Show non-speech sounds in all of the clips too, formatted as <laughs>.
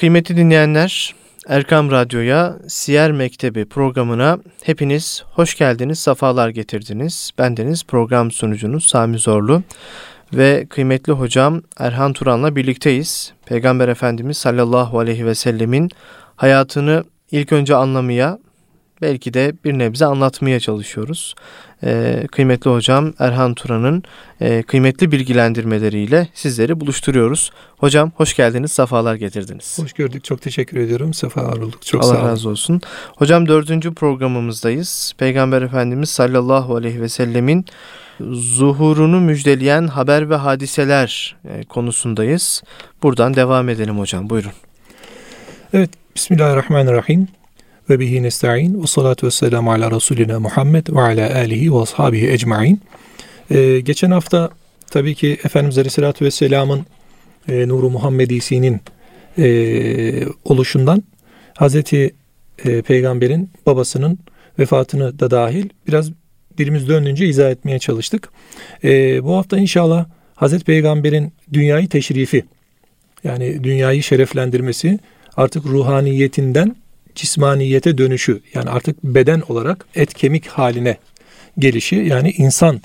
Kıymetli dinleyenler, Erkam Radyo'ya Siyer Mektebi programına hepiniz hoş geldiniz, safalar getirdiniz. Bendeniz program sunucunuz Sami Zorlu ve kıymetli hocam Erhan Turan'la birlikteyiz. Peygamber Efendimiz sallallahu aleyhi ve sellemin hayatını ilk önce anlamaya, belki de bir nebze anlatmaya çalışıyoruz. Ee, kıymetli hocam Erhan Turan'ın e, kıymetli bilgilendirmeleriyle sizleri buluşturuyoruz. Hocam hoş geldiniz, sefalar getirdiniz. Hoş gördük, çok teşekkür ediyorum. Sefalar olduk, çok Allah sağ olun. razı olsun. Hocam dördüncü programımızdayız. Peygamber Efendimiz sallallahu aleyhi ve sellemin zuhurunu müjdeleyen haber ve hadiseler e, konusundayız. Buradan devam edelim hocam, buyurun. Evet, Bismillahirrahmanirrahim. Ve bihi nesta'in ve salatu ve selamu ala Resulina Muhammed ve ala alihi ve ashabihi ecma'in. Ee, geçen hafta tabii ki Efendimiz Aleyhisselatü Vesselam'ın e, Nuru Muhammedisi'nin e, oluşundan Hazreti e, Peygamber'in babasının vefatını da dahil biraz dilimiz döndüğünce izah etmeye çalıştık. E, bu hafta inşallah Hazreti Peygamber'in dünyayı teşrifi yani dünyayı şereflendirmesi artık ruhaniyetinden cismaniyete dönüşü yani artık beden olarak et kemik haline gelişi yani insan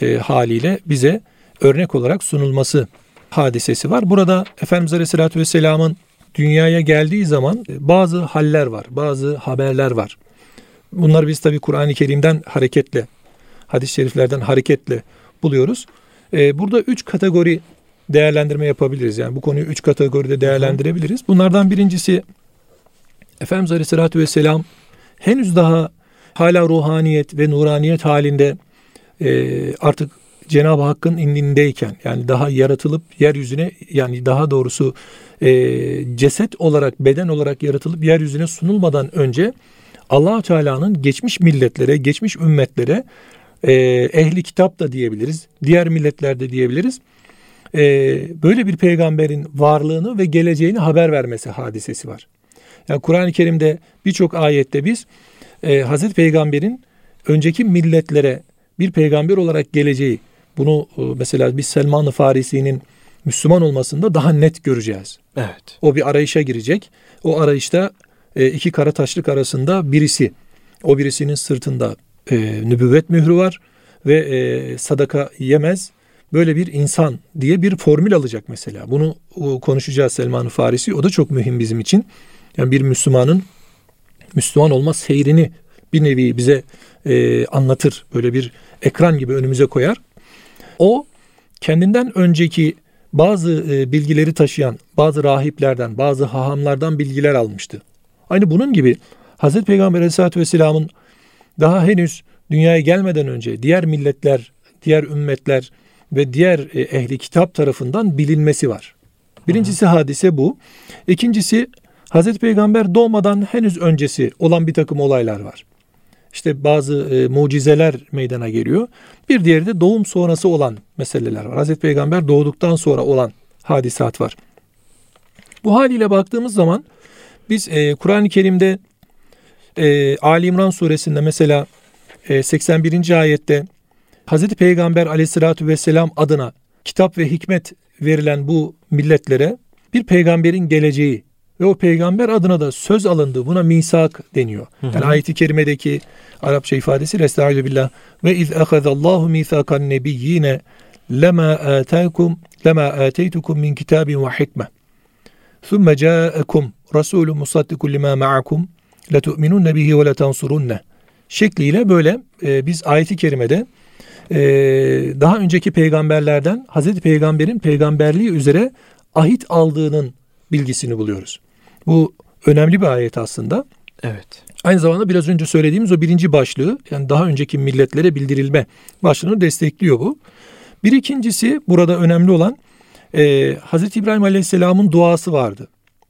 e, haliyle bize örnek olarak sunulması hadisesi var. Burada Efendimiz Aleyhisselatü Vesselam'ın dünyaya geldiği zaman e, bazı haller var, bazı haberler var. Bunları biz tabi Kur'an-ı Kerim'den hareketle, hadis-i şeriflerden hareketle buluyoruz. E, burada üç kategori değerlendirme yapabiliriz. Yani bu konuyu üç kategoride değerlendirebiliriz. Bunlardan birincisi Efendimiz Aleyhisselatü Vesselam henüz daha hala ruhaniyet ve nuraniyet halinde e, artık Cenab-ı Hakk'ın indindeyken yani daha yaratılıp yeryüzüne yani daha doğrusu e, ceset olarak beden olarak yaratılıp yeryüzüne sunulmadan önce allah Teala'nın geçmiş milletlere, geçmiş ümmetlere e, ehli kitap da diyebiliriz, diğer milletler de diyebiliriz. E, böyle bir peygamberin varlığını ve geleceğini haber vermesi hadisesi var. Yani Kur'an-ı Kerim'de birçok ayette biz e, Hazreti Peygamber'in önceki milletlere bir peygamber olarak geleceği bunu e, mesela biz Selman-ı Farisi'nin Müslüman olmasında daha net göreceğiz. Evet. O bir arayışa girecek. O arayışta e, iki kara taşlık arasında birisi, o birisinin sırtında e, nübüvvet mührü var ve e, sadaka yemez. Böyle bir insan diye bir formül alacak mesela. Bunu o, konuşacağız Selman-ı Farisi. O da çok mühim bizim için. Yani bir Müslümanın Müslüman olma seyrini bir nevi bize e, anlatır. Böyle bir ekran gibi önümüze koyar. O kendinden önceki bazı e, bilgileri taşıyan bazı rahiplerden, bazı hahamlardan bilgiler almıştı. Aynı bunun gibi Hazreti Peygamber Aleyhisselatü Vesselam'ın daha henüz dünyaya gelmeden önce diğer milletler, diğer ümmetler ve diğer e, ehli kitap tarafından bilinmesi var. Birincisi hadise bu. İkincisi Hazreti Peygamber doğmadan henüz öncesi olan bir takım olaylar var. İşte bazı e, mucizeler meydana geliyor. Bir diğeri de doğum sonrası olan meseleler var. Hazreti Peygamber doğduktan sonra olan hadisat var. Bu haliyle baktığımız zaman biz e, Kur'an-ı Kerim'de e, Ali İmran suresinde mesela e, 81. ayette Hazreti Peygamber aleyhissalatü vesselam adına kitap ve hikmet verilen bu milletlere bir peygamberin geleceği ve o peygamber adına da söz alındı. Buna misak deniyor. Hı hı. Yani ayeti kerimedeki Arapça ifadesi Estaizu billah ve iz ahazallahu misakan nebiyyine lema ataykum lema ateytukum min kitabin ve hikme. Thumma ca'akum rasulun musaddiqun lima ma'akum letu'minunne bihi ve letansurunne şekliyle böyle e, biz ayeti kerimede e, daha önceki peygamberlerden Hazreti Peygamber'in peygamberliği üzere ahit aldığının bilgisini buluyoruz. Bu önemli bir ayet aslında. Evet. Aynı zamanda biraz önce söylediğimiz o birinci başlığı yani daha önceki milletlere bildirilme başlığını destekliyor bu. Bir ikincisi burada önemli olan e, Hazreti İbrahim Aleyhisselam'ın duası vardı.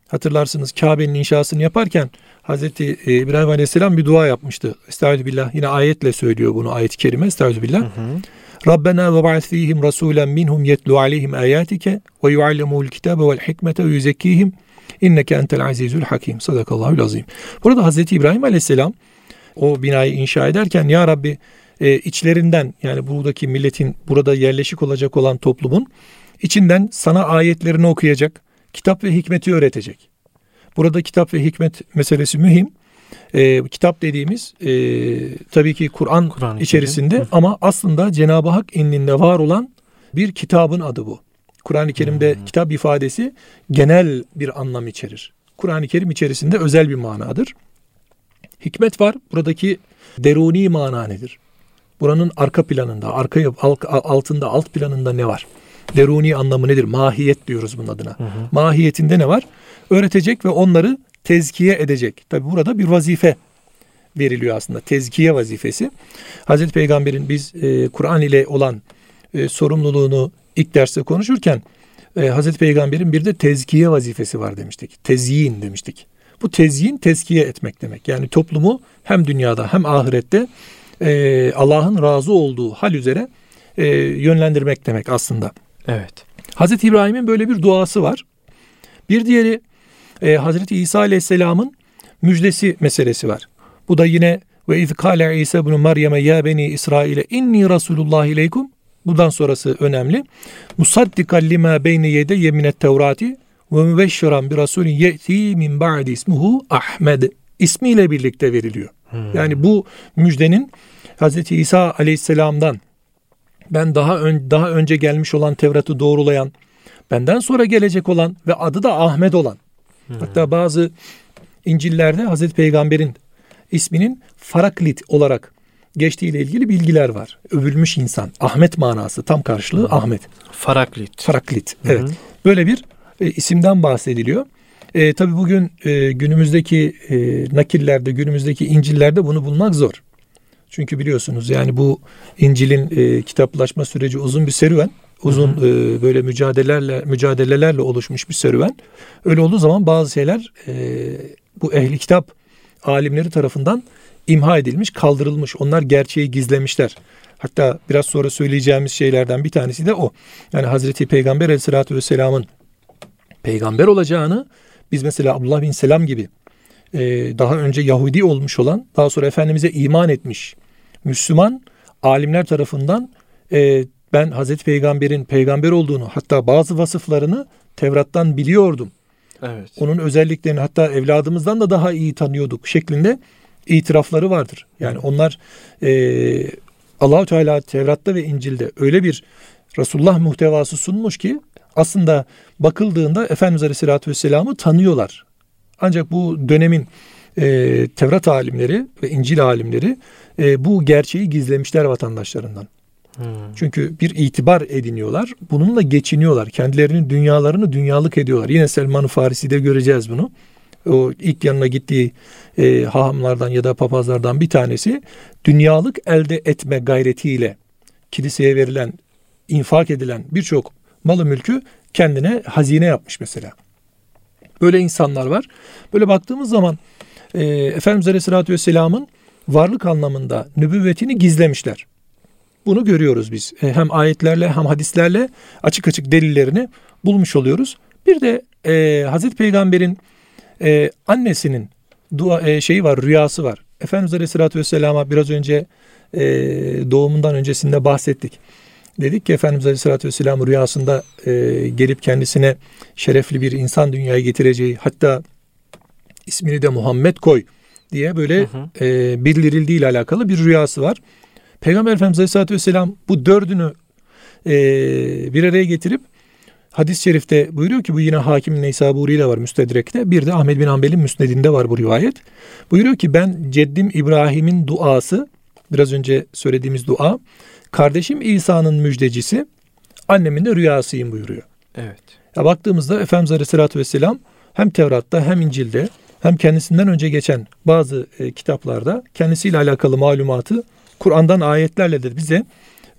Hatırlarsınız Kabe'nin inşasını yaparken Hazreti İbrahim Aleyhisselam bir dua yapmıştı. Estaizu billah yine ayetle söylüyor bunu ayet-i kerime. Estaizu billah. Hı hı. Rabbena ve ba'ath fihim rasulen minhum yetlu aleyhim ayatike ve yuallimul kitabe vel hikmete ve yüzekkihim inneke entel azizül hakim. Sadakallahul azim. Burada Hazreti İbrahim Aleyhisselam o binayı inşa ederken ya Rabbi e, içlerinden yani buradaki milletin burada yerleşik olacak olan toplumun içinden sana ayetlerini okuyacak, kitap ve hikmeti öğretecek. Burada kitap ve hikmet meselesi mühim. E, kitap dediğimiz e, tabii ki Kur'an Kur içerisinde ama aslında Cenab-ı Hak indinde var olan bir kitabın adı bu. Kur'an-ı Kerim'de hmm. kitap ifadesi genel bir anlam içerir. Kur'an-ı Kerim içerisinde özel bir manadır. Hikmet var. Buradaki deruni mana nedir? Buranın arka planında, arka altında, alt planında ne var? Deruni anlamı nedir? Mahiyet diyoruz bunun adına. Hı hı. Mahiyetinde ne var? Öğretecek ve onları tezkiye edecek. Tabi burada bir vazife veriliyor aslında. Tezkiye vazifesi. Hazreti Peygamber'in biz e, Kur'an ile olan e, sorumluluğunu ilk derste konuşurken e, Hazreti Peygamber'in bir de tezkiye vazifesi var demiştik. Tezyin demiştik. Bu tezyin tezkiye etmek demek. Yani toplumu hem dünyada hem ahirette e, Allah'ın razı olduğu hal üzere e, yönlendirmek demek aslında. Evet. Hazreti İbrahim'in böyle bir duası var. Bir diğeri e, Hazreti İsa Aleyhisselam'ın müjdesi meselesi var. Bu da yine ve iz kâle İsa bunu Meryem'e ya beni İsrail'e inni Resulullah ileykum. Bundan sonrası önemli. Musaddikan lima beyne yede yeminet tevrati ve mübeşşiran bir rasulün ye'ti min ba'di ismuhu Ahmed ismiyle birlikte veriliyor. Hmm. Yani bu müjdenin Hazreti İsa Aleyhisselam'dan ben daha ön, daha önce gelmiş olan Tevrat'ı doğrulayan, benden sonra gelecek olan ve adı da Ahmet olan. Hmm. Hatta bazı İncil'lerde Hazreti Peygamber'in isminin Faraklit olarak geçtiğiyle ilgili bilgiler var. Övülmüş insan. Ahmet manası tam karşılığı hmm. Ahmet. Faraklit. Faraklit. Evet. Hmm. Böyle bir e, isimden bahsediliyor. E, tabii bugün e, günümüzdeki e, nakillerde, günümüzdeki İncil'lerde bunu bulmak zor. Çünkü biliyorsunuz yani bu İncil'in e, kitaplaşma süreci uzun bir serüven. Uzun hı hı. E, böyle mücadelelerle mücadelelerle oluşmuş bir serüven. Öyle olduğu zaman bazı şeyler e, bu ehli kitap alimleri tarafından imha edilmiş, kaldırılmış. Onlar gerçeği gizlemişler. Hatta biraz sonra söyleyeceğimiz şeylerden bir tanesi de o. Yani Hazreti Peygamber Aleyhisselatü Vesselam'ın peygamber olacağını biz mesela Abdullah bin Selam gibi e, daha önce Yahudi olmuş olan daha sonra Efendimiz'e iman etmiş Müslüman alimler tarafından e, ben Hazreti Peygamber'in peygamber olduğunu hatta bazı vasıflarını Tevrat'tan biliyordum. Evet. Onun özelliklerini hatta evladımızdan da daha iyi tanıyorduk şeklinde itirafları vardır. Yani onlar e, Allahu Teala Tevrat'ta ve İncil'de öyle bir Resulullah muhtevası sunmuş ki aslında bakıldığında Efendimiz Aleyhisselatü Vesselam'ı tanıyorlar. Ancak bu dönemin e, Tevrat alimleri ve İncil alimleri e, bu gerçeği gizlemişler vatandaşlarından. Hmm. Çünkü bir itibar ediniyorlar. Bununla geçiniyorlar. Kendilerinin dünyalarını dünyalık ediyorlar. Yine Selman-ı Farisi'de göreceğiz bunu. O ilk yanına gittiği e, hahamlardan ya da papazlardan bir tanesi dünyalık elde etme gayretiyle kiliseye verilen, infak edilen birçok malı mülkü kendine hazine yapmış mesela. Böyle insanlar var. Böyle baktığımız zaman e, Efendimiz Aleyhisselatü Vesselam'ın varlık anlamında nübüvvetini gizlemişler. Bunu görüyoruz biz. E, hem ayetlerle hem hadislerle açık açık delillerini bulmuş oluyoruz. Bir de e, Hazreti Peygamber'in e, annesinin dua e, şeyi var, rüyası var. Efendimiz Aleyhisselatü Vesselam'a biraz önce e, doğumundan öncesinde bahsettik. Dedik ki Efendimiz Aleyhisselatü Vesselam rüyasında e, gelip kendisine şerefli bir insan dünyaya getireceği hatta ismini de Muhammed koy diye böyle hı hı. E, bildirildiği ile alakalı bir rüyası var. Peygamber Efendimiz Aleyhisselatü Vesselam bu dördünü e, bir araya getirip hadis-i şerifte buyuruyor ki bu yine Hakim Neysaburi de var Müstedrek'te. Bir de Ahmed bin Hanbel'in Müsned'inde var bu rivayet. Buyuruyor ki ben ceddim İbrahim'in duası biraz önce söylediğimiz dua Kardeşim İsa'nın müjdecisi, annemin de rüyasıyım buyuruyor. Evet. Ya baktığımızda Efendimiz Aleyhisselatü Vesselam hem Tevrat'ta hem İncil'de hem kendisinden önce geçen bazı e, kitaplarda kendisiyle alakalı malumatı Kur'an'dan ayetlerle de bize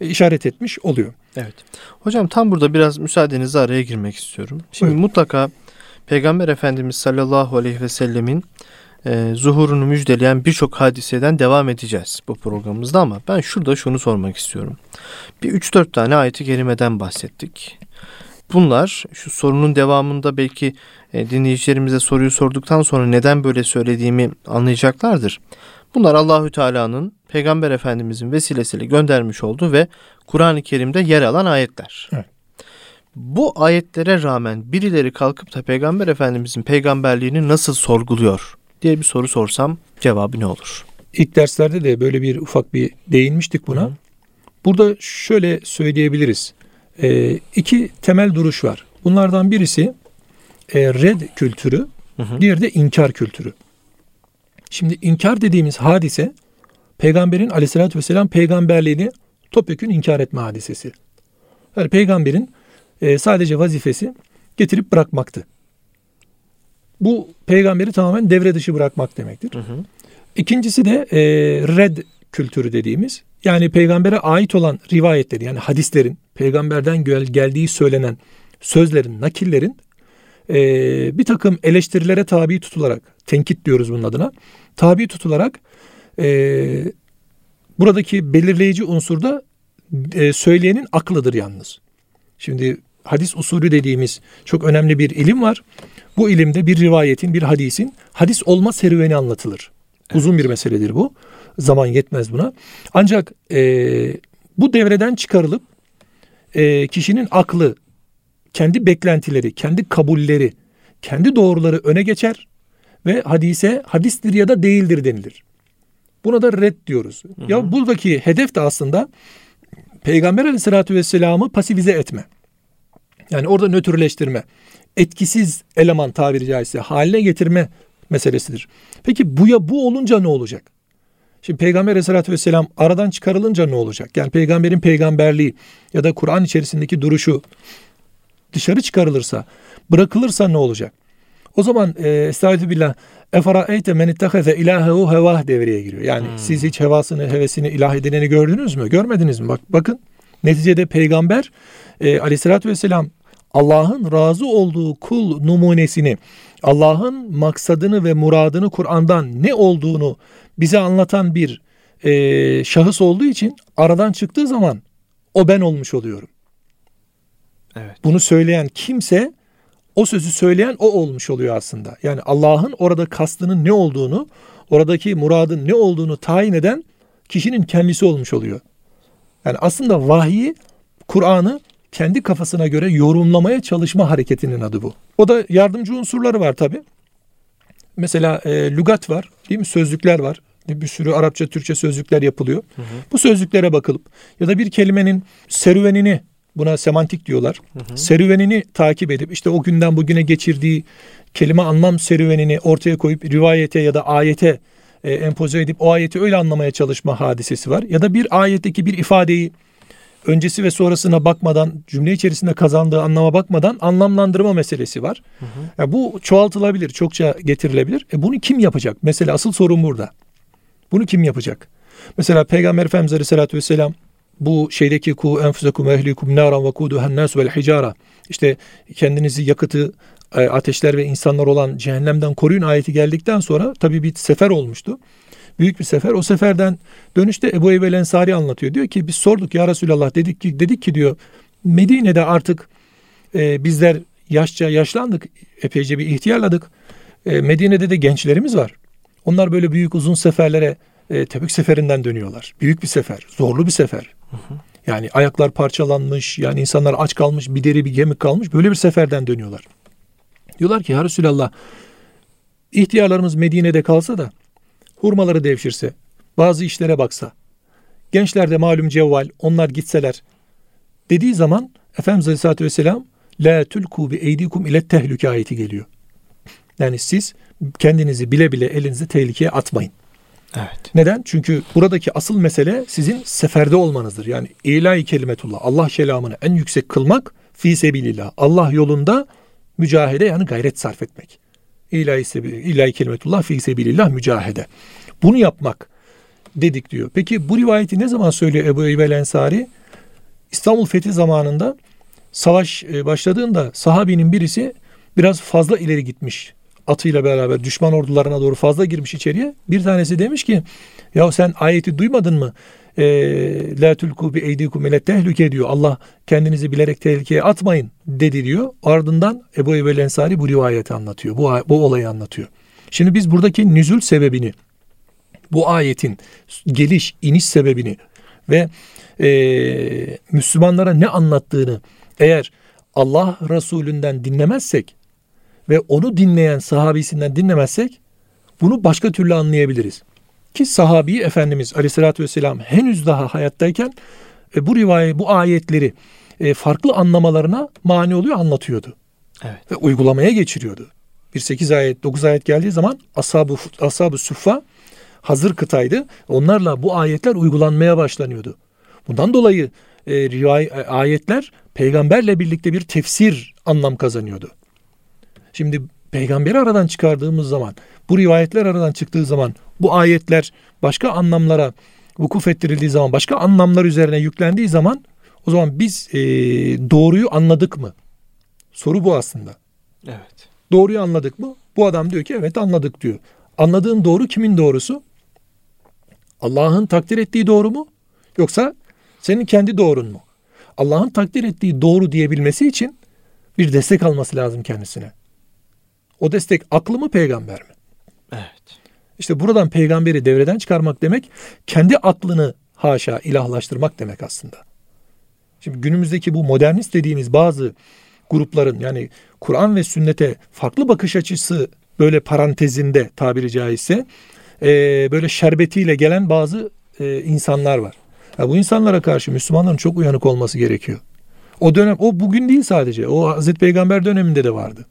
e, işaret etmiş oluyor. Evet. Hocam tam burada biraz müsaadenizle araya girmek istiyorum. Şimdi Buyurun. mutlaka Peygamber Efendimiz sallallahu aleyhi ve sellemin e, zuhurunu müjdeleyen birçok hadiseden devam edeceğiz bu programımızda ama ben şurada şunu sormak istiyorum. Bir 3-4 tane ayeti kerimeden bahsettik. Bunlar şu sorunun devamında belki e, dinleyicilerimize soruyu sorduktan sonra neden böyle söylediğimi anlayacaklardır. Bunlar Allahü Teala'nın Peygamber Efendimizin vesilesiyle göndermiş olduğu ve Kur'an-ı Kerim'de yer alan ayetler. Evet. bu ayetlere rağmen birileri kalkıp da Peygamber Efendimizin peygamberliğini nasıl sorguluyor diye bir soru sorsam cevabı ne olur? İlk derslerde de böyle bir ufak bir değinmiştik buna. Hı. Burada şöyle söyleyebiliriz. E, iki temel duruş var. Bunlardan birisi e, red kültürü, hı hı. diğeri de inkar kültürü. Şimdi inkar dediğimiz hadise peygamberin aleyhissalatü vesselam peygamberliğini topyekun inkar etme hadisesi. Yani peygamberin e, sadece vazifesi getirip bırakmaktı. Bu peygamberi tamamen devre dışı bırakmak demektir. Hı hı. İkincisi de e, red kültürü dediğimiz yani peygambere ait olan rivayetleri yani hadislerin peygamberden gel, geldiği söylenen sözlerin, nakillerin e, bir takım eleştirilere tabi tutularak, tenkit diyoruz bunun adına, tabi tutularak e, buradaki belirleyici unsur da e, söyleyenin aklıdır yalnız. Şimdi hadis usulü dediğimiz çok önemli bir ilim var. Bu ilimde bir rivayetin, bir hadisin hadis olma serüveni anlatılır. Uzun bir meseledir bu. Zaman yetmez buna. Ancak e, bu devreden çıkarılıp e, kişinin aklı, kendi beklentileri, kendi kabulleri, kendi doğruları öne geçer ve hadise hadistir ya da değildir denilir. Buna da red diyoruz. Hı hı. Ya buradaki hedef de aslında Peygamber aleyhissalatü vesselam'ı pasifize etme. Yani orada nötrleştirme. Etkisiz eleman tabiri caizse haline getirme meselesidir. Peki bu ya bu olunca ne olacak? Şimdi Peygamber aleyhissalatü vesselam aradan çıkarılınca ne olacak? Yani peygamberin peygamberliği ya da Kur'an içerisindeki duruşu dışarı çıkarılırsa, bırakılırsa ne olacak? O zaman e, estağfirullah Eferaeyte men itteheze ilahehu hevah devreye giriyor. Yani hmm. siz hiç hevasını, hevesini ilah edineni gördünüz mü? Görmediniz mi? Bak bakın neticede peygamber e, aleyhissalatü vesselam Allah'ın razı olduğu kul numunesini, Allah'ın maksadını ve muradını Kur'an'dan ne olduğunu bize anlatan bir e, şahıs olduğu için aradan çıktığı zaman o ben olmuş oluyorum. Evet. Bunu söyleyen kimse o sözü söyleyen o olmuş oluyor aslında. Yani Allah'ın orada kastının ne olduğunu, oradaki muradın ne olduğunu tayin eden kişinin kendisi olmuş oluyor. Yani aslında vahyi, Kur'an'ı kendi kafasına göre yorumlamaya çalışma hareketinin adı bu. O da yardımcı unsurları var tabi. Mesela e, lügat var, değil mi? Sözlükler var. Bir sürü Arapça, Türkçe sözlükler yapılıyor. Hı hı. Bu sözlüklere bakılıp ya da bir kelimenin serüvenini Buna semantik diyorlar. Hı hı. Serüvenini takip edip işte o günden bugüne geçirdiği kelime anlam serüvenini ortaya koyup rivayete ya da ayete e, empoze edip o ayeti öyle anlamaya çalışma hadisesi var. Ya da bir ayetteki bir ifadeyi öncesi ve sonrasına bakmadan cümle içerisinde kazandığı anlama bakmadan anlamlandırma meselesi var. Hı hı. Yani bu çoğaltılabilir, çokça getirilebilir. E bunu kim yapacak? Mesela asıl sorun burada. Bunu kim yapacak? Mesela Peygamber Efendimiz Aleyhisselatü Vesselam bu şeydeki ku enfusekum ehlikum naran ve kuduhan nas vel hicara işte kendinizi yakıtı e, ateşler ve insanlar olan cehennemden koruyun ayeti geldikten sonra tabi bir sefer olmuştu. Büyük bir sefer. O seferden dönüşte Ebu Eyyub Ensari anlatıyor. Diyor ki biz sorduk ya Resulallah dedik ki dedik ki diyor Medine'de artık e, bizler yaşça yaşlandık. Epeyce bir ihtiyarladık. E, Medine'de de gençlerimiz var. Onlar böyle büyük uzun seferlere e, Tebük seferinden dönüyorlar. Büyük bir sefer, zorlu bir sefer. Yani ayaklar parçalanmış, yani insanlar aç kalmış, bir deri bir kemik kalmış. Böyle bir seferden dönüyorlar. Diyorlar ki ya Resulallah ihtiyarlarımız Medine'de kalsa da hurmaları devşirse, bazı işlere baksa, gençler de malum cevval, onlar gitseler dediği zaman Efendimiz Aleyhisselatü Vesselam La tulku bi eydikum ile tehlike ayeti geliyor. Yani siz kendinizi bile bile elinizi tehlikeye atmayın. Evet. Neden? Çünkü buradaki asıl mesele sizin seferde olmanızdır. Yani ilahi kelimetullah, Allah kelamını en yüksek kılmak fi sebilillah. Allah yolunda mücahede yani gayret sarf etmek. İlahi, sebil, ilahi kelimetullah fi sebilillah mücahede. Bunu yapmak dedik diyor. Peki bu rivayeti ne zaman söylüyor Ebu Eyyub Ensari? İstanbul fethi zamanında savaş e, başladığında sahabinin birisi biraz fazla ileri gitmiş atıyla beraber düşman ordularına doğru fazla girmiş içeriye. Bir tanesi demiş ki ya sen ayeti duymadın mı? Ee, La tulku bi eydikum ile tehlike diyor. Allah kendinizi bilerek tehlikeye atmayın dedi diyor. Ardından Ebu Eyyub Ensari bu rivayeti anlatıyor. Bu, bu olayı anlatıyor. Şimdi biz buradaki nüzül sebebini, bu ayetin geliş, iniş sebebini ve e, Müslümanlara ne anlattığını eğer Allah Resulünden dinlemezsek ve onu dinleyen sahabisinden dinlemezsek bunu başka türlü anlayabiliriz. Ki sahabi Efendimiz Aleyhisselatü Vesselam henüz daha hayattayken e, bu rivayet, bu ayetleri e, farklı anlamalarına mani oluyor, anlatıyordu. Evet. Ve uygulamaya geçiriyordu. Bir 8 ayet, 9 ayet geldiği zaman ashab-ı, ashab suffa hazır kıtaydı. Onlarla bu ayetler uygulanmaya başlanıyordu. Bundan dolayı e, rivayet, e, ayetler peygamberle birlikte bir tefsir anlam kazanıyordu. Şimdi peygamberi aradan çıkardığımız zaman, bu rivayetler aradan çıktığı zaman, bu ayetler başka anlamlara vukuf ettirildiği zaman, başka anlamlar üzerine yüklendiği zaman o zaman biz e, doğruyu anladık mı? Soru bu aslında. Evet. Doğruyu anladık mı? Bu adam diyor ki evet anladık diyor. Anladığın doğru kimin doğrusu? Allah'ın takdir ettiği doğru mu? Yoksa senin kendi doğrun mu? Allah'ın takdir ettiği doğru diyebilmesi için bir destek alması lazım kendisine. O destek aklı mı peygamber mi? Evet. İşte buradan peygamberi devreden çıkarmak demek kendi aklını haşa ilahlaştırmak demek aslında. Şimdi günümüzdeki bu modernist dediğimiz bazı grupların yani Kur'an ve sünnete farklı bakış açısı böyle parantezinde tabiri caizse e, böyle şerbetiyle gelen bazı e, insanlar var. Ya bu insanlara karşı Müslümanların çok uyanık olması gerekiyor. O dönem o bugün değil sadece. O Hazreti Peygamber döneminde de vardı.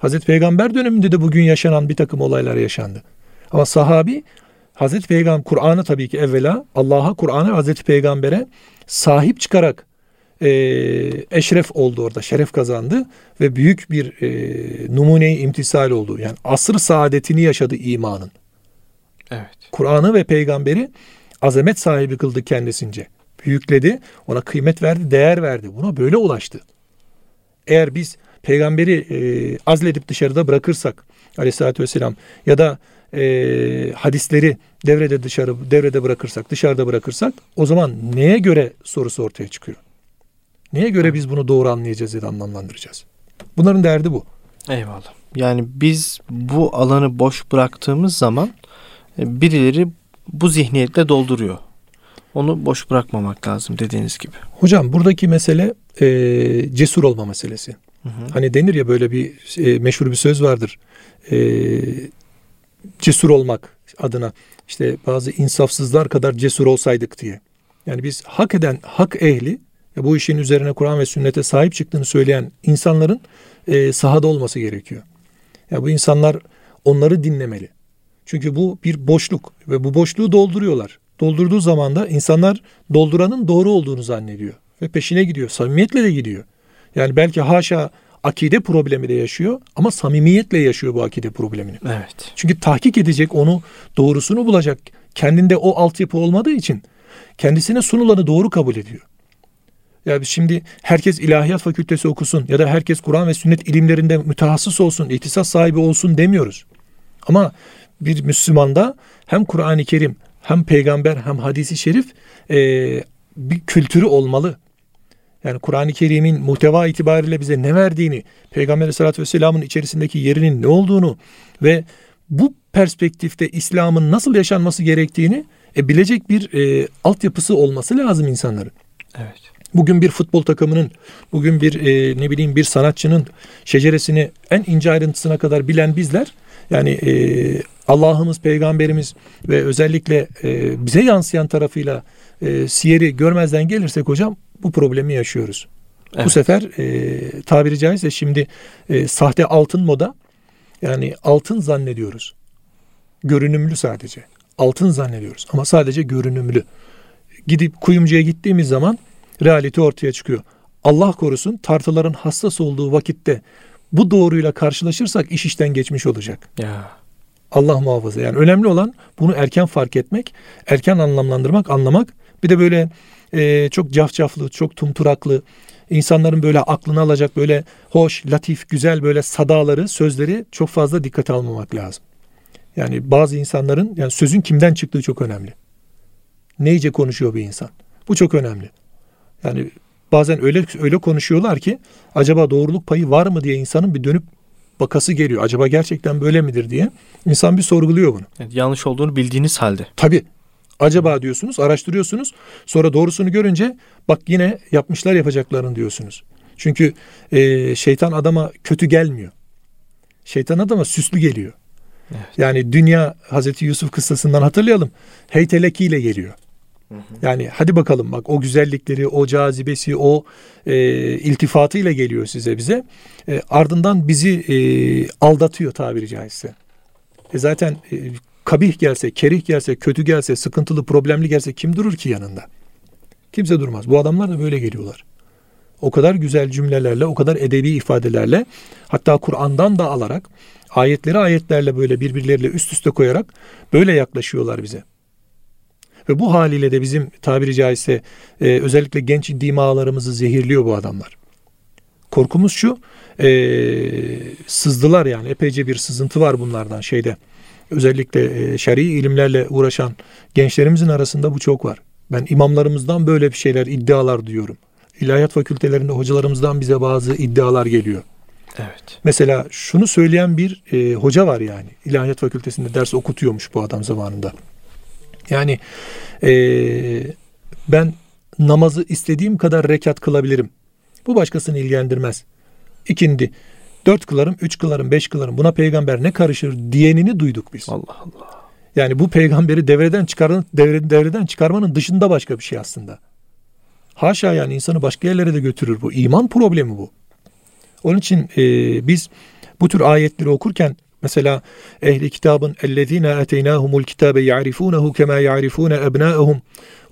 Hazreti Peygamber döneminde de bugün yaşanan bir takım olaylar yaşandı. Ama sahabi Hazreti Peygamber Kur'an'ı tabii ki evvela Allah'a, Kur'an'a, Hazreti Peygamber'e sahip çıkarak e, eşref oldu orada, şeref kazandı ve büyük bir e, numune imtisal oldu. Yani asır saadetini yaşadı imanın. Evet. Kur'an'ı ve peygamberi azamet sahibi kıldı kendisince. Büyükledi, ona kıymet verdi, değer verdi. Buna böyle ulaştı. Eğer biz peygamberi e, azledip dışarıda bırakırsak aleyhissalatü vesselam ya da e, hadisleri devrede dışarı devrede bırakırsak, dışarıda bırakırsak o zaman neye göre sorusu ortaya çıkıyor. Neye göre biz bunu doğru anlayacağız ya da anlamlandıracağız? Bunların derdi bu. Eyvallah. Yani biz bu alanı boş bıraktığımız zaman e, birileri bu zihniyetle dolduruyor. Onu boş bırakmamak lazım dediğiniz gibi. Hocam buradaki mesele e, cesur olma meselesi. Hı hı. Hani denir ya böyle bir e, meşhur bir söz vardır. E, cesur olmak adına işte bazı insafsızlar kadar cesur olsaydık diye. Yani biz hak eden hak ehli bu işin üzerine Kur'an ve sünnete sahip çıktığını söyleyen insanların e, sahada olması gerekiyor. Ya bu insanlar onları dinlemeli. Çünkü bu bir boşluk ve bu boşluğu dolduruyorlar. Doldurduğu zaman da insanlar dolduranın doğru olduğunu zannediyor ve peşine gidiyor. Samimiyetle de gidiyor. Yani belki haşa akide problemi de yaşıyor ama samimiyetle yaşıyor bu akide problemini. Evet. Çünkü tahkik edecek onu doğrusunu bulacak. Kendinde o altyapı olmadığı için kendisine sunulanı doğru kabul ediyor. Ya şimdi herkes ilahiyat fakültesi okusun ya da herkes Kur'an ve sünnet ilimlerinde mütehassıs olsun, ihtisas sahibi olsun demiyoruz. Ama bir Müslümanda hem Kur'an-ı Kerim hem peygamber hem hadisi şerif e, bir kültürü olmalı. Yani Kur'an-ı Kerim'in muhteva itibariyle bize ne verdiğini, Peygamber Aleyhisselatü Vesselam'ın içerisindeki yerinin ne olduğunu ve bu perspektifte İslam'ın nasıl yaşanması gerektiğini e, bilecek bir e, altyapısı olması lazım insanların. Evet. Bugün bir futbol takımının, bugün bir e, ne bileyim bir sanatçının şeceresini en ince ayrıntısına kadar bilen bizler, yani e, Allah'ımız, Peygamberimiz ve özellikle e, bize yansıyan tarafıyla e, siyeri görmezden gelirsek hocam bu problemi yaşıyoruz. Evet. Bu sefer e, tabiri caizse şimdi e, sahte altın moda yani altın zannediyoruz. Görünümlü sadece. Altın zannediyoruz ama sadece görünümlü. Gidip kuyumcuya gittiğimiz zaman realite ortaya çıkıyor. Allah korusun tartıların hassas olduğu vakitte bu doğruyla karşılaşırsak iş işten geçmiş olacak. Ya. Allah muhafaza. Yani önemli olan bunu erken fark etmek, erken anlamlandırmak, anlamak. Bir de böyle e, çok cafcaflı, çok tumturaklı, insanların böyle aklını alacak böyle hoş, latif, güzel böyle sadaları, sözleri çok fazla dikkate almamak lazım. Yani bazı insanların yani sözün kimden çıktığı çok önemli. Neyce konuşuyor bir insan. Bu çok önemli. Yani bazen öyle öyle konuşuyorlar ki acaba doğruluk payı var mı diye insanın bir dönüp bakası geliyor. Acaba gerçekten böyle midir diye. İnsan bir sorguluyor bunu. Evet, yanlış olduğunu bildiğiniz halde. Tabii. Acaba diyorsunuz, araştırıyorsunuz. Sonra doğrusunu görünce bak yine yapmışlar yapacaklarını diyorsunuz. Çünkü e, şeytan adama kötü gelmiyor. Şeytan adama süslü geliyor. Evet. Yani dünya Hazreti Yusuf kıssasından hatırlayalım. Heyteleki ile geliyor. Yani hadi bakalım bak o güzellikleri, o cazibesi, o e, iltifatıyla geliyor size bize. E, ardından bizi e, aldatıyor tabiri caizse. E zaten e, kabih gelse, kerih gelse, kötü gelse, sıkıntılı, problemli gelse kim durur ki yanında? Kimse durmaz. Bu adamlar da böyle geliyorlar. O kadar güzel cümlelerle, o kadar edebi ifadelerle, hatta Kur'an'dan da alarak, ayetleri ayetlerle böyle birbirleriyle üst üste koyarak böyle yaklaşıyorlar bize. Ve bu haliyle de bizim tabiri caizse e, özellikle genç dimalarımızı zehirliyor bu adamlar. Korkumuz şu, e, sızdılar yani epeyce bir sızıntı var bunlardan şeyde. Özellikle e, şer'i ilimlerle uğraşan gençlerimizin arasında bu çok var. Ben imamlarımızdan böyle bir şeyler, iddialar duyuyorum. İlahiyat fakültelerinde hocalarımızdan bize bazı iddialar geliyor. Evet. Mesela şunu söyleyen bir e, hoca var yani. İlahiyat fakültesinde ders okutuyormuş bu adam zamanında. Yani e, ben namazı istediğim kadar rekat kılabilirim. Bu başkasını ilgilendirmez. İkindi. Dört kılarım, üç kılarım, beş kılarım. Buna peygamber ne karışır diyenini duyduk biz. Allah Allah. Yani bu peygamberi devreden çıkarın, devre, devreden çıkarmanın dışında başka bir şey aslında. Haşa yani insanı başka yerlere de götürür bu. İman problemi bu. Onun için e, biz bu tür ayetleri okurken Mesela ehli kitabın ellezine eteynahumul kitabe ya'rifunehu kema ya'rifune ebnâehum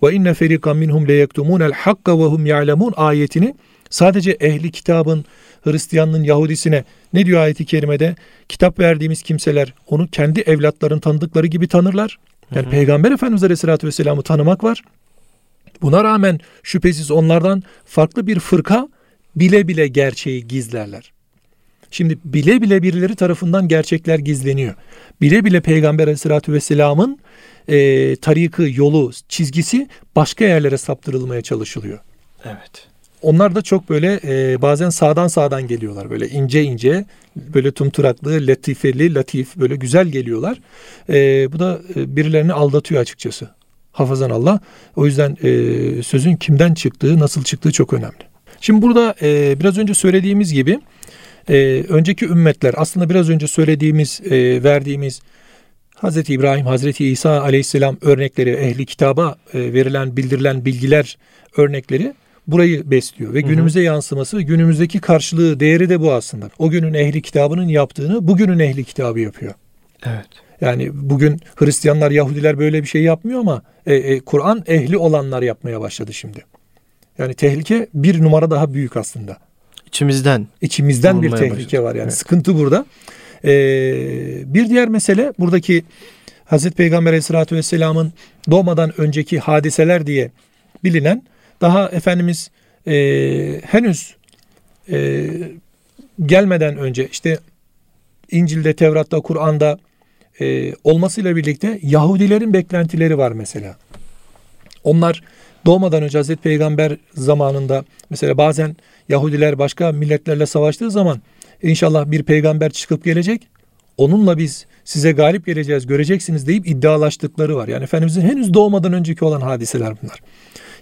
ve inne ferikan minhum leyektumûnel hakka ve hum ya'lemun ayetini sadece ehli kitabın Hristiyanlığın Yahudisine ne diyor ayeti kerimede? Kitap verdiğimiz kimseler onu kendi evlatların tanıdıkları gibi tanırlar. Yani hı hı. Peygamber Efendimiz Aleyhisselatü Vesselam'ı tanımak var. Buna rağmen şüphesiz onlardan farklı bir fırka bile bile gerçeği gizlerler. Şimdi bile bile birileri tarafından gerçekler gizleniyor. Bile bile Peygamber Aleyhisselatü Vesselam'ın e, tarikı, yolu, çizgisi başka yerlere saptırılmaya çalışılıyor. Evet. Onlar da çok böyle e, bazen sağdan sağdan geliyorlar. Böyle ince ince, böyle tumturaklı, latifeli, latif, böyle güzel geliyorlar. E, bu da e, birilerini aldatıyor açıkçası. Hafazan Allah. O yüzden e, sözün kimden çıktığı, nasıl çıktığı çok önemli. Şimdi burada e, biraz önce söylediğimiz gibi e, önceki ümmetler aslında biraz önce söylediğimiz, e, verdiğimiz Hazreti İbrahim, Hazreti İsa aleyhisselam örnekleri, ehli kitaba e, verilen, bildirilen bilgiler örnekleri burayı besliyor ve günümüze yansıması günümüzdeki karşılığı, değeri de bu aslında. O günün ehli kitabının yaptığını bugünün ehli kitabı yapıyor. Evet. Yani bugün Hristiyanlar, Yahudiler böyle bir şey yapmıyor ama e, e, Kur'an ehli olanlar yapmaya başladı şimdi. Yani tehlike bir numara daha büyük aslında. İçimizden. İçimizden bir tehlike başladı. var yani. Evet. Sıkıntı burada. Ee, bir diğer mesele buradaki Hazreti Peygamber Aleyhisselatü Vesselam'ın doğmadan önceki hadiseler diye bilinen daha Efendimiz e, henüz e, gelmeden önce işte İncil'de, Tevrat'ta, Kur'an'da e, olmasıyla birlikte Yahudilerin beklentileri var mesela. Onlar doğmadan önce Hazreti Peygamber zamanında mesela bazen Yahudiler başka milletlerle savaştığı zaman inşallah bir peygamber çıkıp gelecek. Onunla biz size galip geleceğiz, göreceksiniz deyip iddialaştıkları var. Yani Efendimizin henüz doğmadan önceki olan hadiseler bunlar.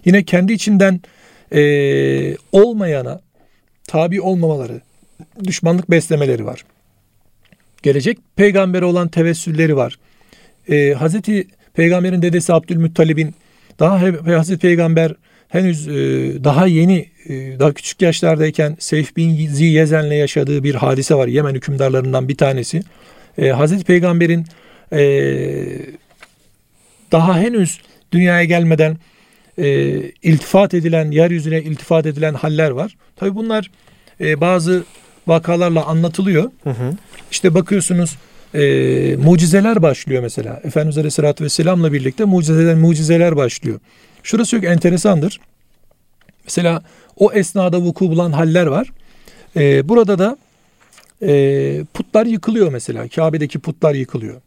Yine kendi içinden e, olmayana tabi olmamaları, düşmanlık beslemeleri var. Gelecek peygambere olan tevessülleri var. E, Hazreti Peygamber'in dedesi Abdülmuttalib'in daha Hazreti Peygamber henüz e, daha yeni e, daha küçük yaşlardayken Seyf bin Ziyezen'le yaşadığı bir hadise var. Yemen hükümdarlarından bir tanesi. E, Hazreti Peygamber'in e, daha henüz dünyaya gelmeden e, iltifat edilen, yeryüzüne iltifat edilen haller var. Tabi bunlar e, bazı vakalarla anlatılıyor. Hı hı. İşte bakıyorsunuz e, mucizeler başlıyor mesela. Efendimiz Aleyhisselatü Vesselam'la birlikte mucizeler, mucizeler başlıyor. Şurası çok enteresandır. Mesela o esnada vuku bulan haller var. Ee, burada da e, putlar yıkılıyor mesela. Kabe'deki putlar yıkılıyor.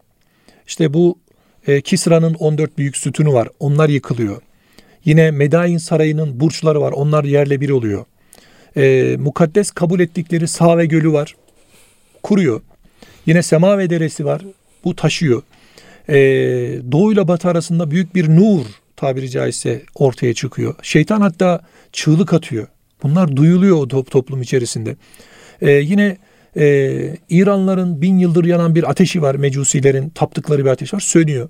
İşte bu e, Kisra'nın 14 büyük sütunu var. Onlar yıkılıyor. Yine Medain Sarayı'nın burçları var. Onlar yerle bir oluyor. E, mukaddes kabul ettikleri Sağ ve Gölü var. Kuruyor. Yine Sema ve Deresi var. Bu taşıyor. E, Doğu ile Batı arasında büyük bir nur tabiri caizse ortaya çıkıyor. Şeytan hatta çığlık atıyor. Bunlar duyuluyor o top, toplum içerisinde. Ee, yine e, İranların bin yıldır yanan bir ateşi var. Mecusilerin taptıkları bir ateş var. Sönüyor.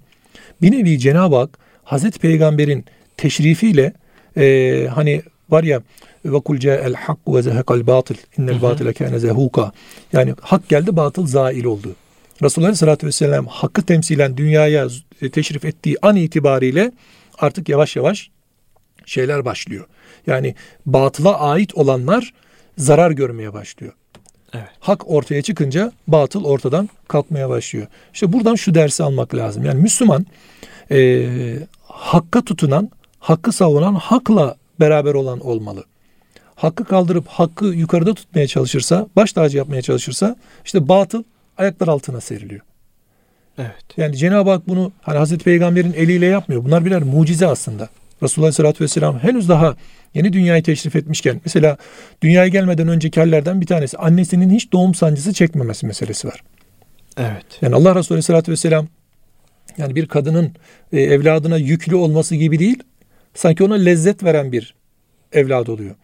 Bir nevi Cenab-ı Hak Hazreti Peygamber'in teşrifiyle e, hani var ya ve kul el hak ve zehekal batıl innel batile kâne zehuka yani hak geldi batıl zail oldu. Resulullah Aleyhisselatü Vesselam hakkı temsilen dünyaya teşrif ettiği an itibariyle artık yavaş yavaş şeyler başlıyor. Yani batıla ait olanlar zarar görmeye başlıyor. Evet. Hak ortaya çıkınca batıl ortadan kalkmaya başlıyor. İşte buradan şu dersi almak lazım. Yani Müslüman e, hakka tutunan, hakkı savunan, hakla beraber olan olmalı. Hakkı kaldırıp hakkı yukarıda tutmaya çalışırsa, baş tacı yapmaya çalışırsa işte batıl ayaklar altına seriliyor. Evet. Yani Cenab-ı Hak bunu hani Hazreti Peygamber'in eliyle yapmıyor. Bunlar birer mucize aslında. Resulullah Aleyhisselatü Vesselam henüz daha yeni dünyayı teşrif etmişken mesela dünyaya gelmeden önceki hallerden bir tanesi annesinin hiç doğum sancısı çekmemesi meselesi var. Evet. Yani Allah Resulü Aleyhisselatü Vesselam yani bir kadının e, evladına yüklü olması gibi değil sanki ona lezzet veren bir evlad oluyor.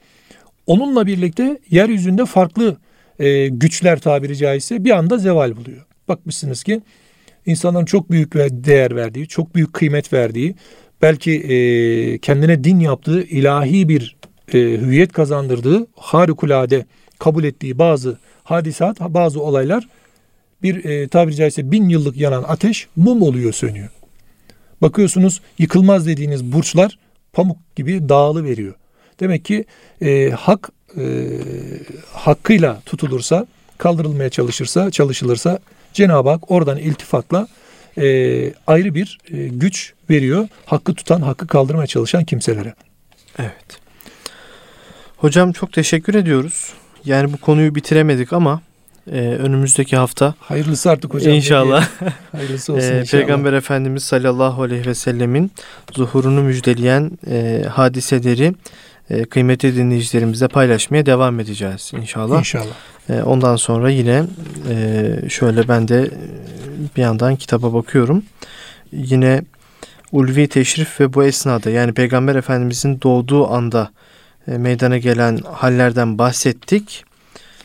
Onunla birlikte yeryüzünde farklı e, güçler tabiri caizse bir anda zeval buluyor. Bakmışsınız ki insanların çok büyük ve değer verdiği, çok büyük kıymet verdiği, belki e, kendine din yaptığı, ilahi bir e, hüviyet kazandırdığı, harikulade kabul ettiği bazı hadisat, bazı olaylar bir e, tabiri caizse bin yıllık yanan ateş mum oluyor sönüyor. Bakıyorsunuz yıkılmaz dediğiniz burçlar pamuk gibi dağılı veriyor. Demek ki e, hak e, hakkıyla tutulursa, kaldırılmaya çalışırsa, çalışılırsa Cenab-ı Hak oradan iltifatla e, ayrı bir e, güç veriyor. Hakkı tutan, hakkı kaldırmaya çalışan kimselere. Evet. Hocam çok teşekkür ediyoruz. Yani bu konuyu bitiremedik ama e, önümüzdeki hafta hayırlısı artık hocam. İnşallah. hayırlısı olsun <laughs> e, inşallah. Peygamber Efendimiz sallallahu aleyhi ve sellemin zuhurunu müjdeleyen e, hadiseleri e, kıymetli dinleyicilerimize paylaşmaya devam edeceğiz inşallah. İnşallah. E, ondan sonra yine e, şöyle ben de bir yandan kitaba bakıyorum. Yine ulvi teşrif ve bu esnada yani Peygamber Efendimizin doğduğu anda meydana gelen hallerden bahsettik.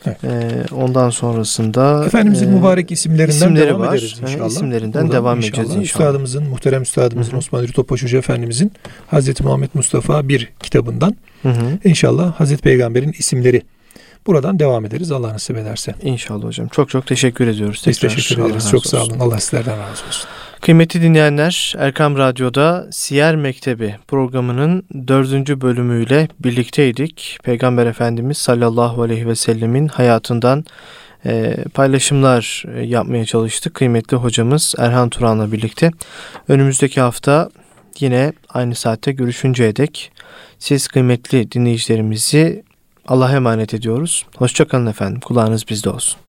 Evet. E, ondan sonrasında Efendimizin e, mübarek isimlerinden isimleri devam var. ederiz inşallah. İsimlerinden Buradan devam inşallah. edeceğiz inşallah. Üstadımızın, muhterem üstadımızın Hı-hı. Osman Topbaş Hoca Efendimizin Hazreti Muhammed Mustafa bir kitabından Hı-hı. inşallah Hazreti Peygamber'in isimleri Buradan devam ederiz Allah nasip ederse. İnşallah hocam. Çok çok teşekkür ediyoruz. Biz teşekkür ederiz. Çok sağ olun. Allah sizlerden razı olsun. Kıymetli dinleyenler, Erkam Radyo'da Siyer Mektebi programının dördüncü bölümüyle birlikteydik. Peygamber Efendimiz sallallahu aleyhi ve sellemin hayatından e, paylaşımlar e, yapmaya çalıştık. Kıymetli hocamız Erhan Turan'la birlikte. Önümüzdeki hafta yine aynı saatte görüşünceye dek siz kıymetli dinleyicilerimizi Allah'a emanet ediyoruz. Hoşçakalın efendim. Kulağınız bizde olsun.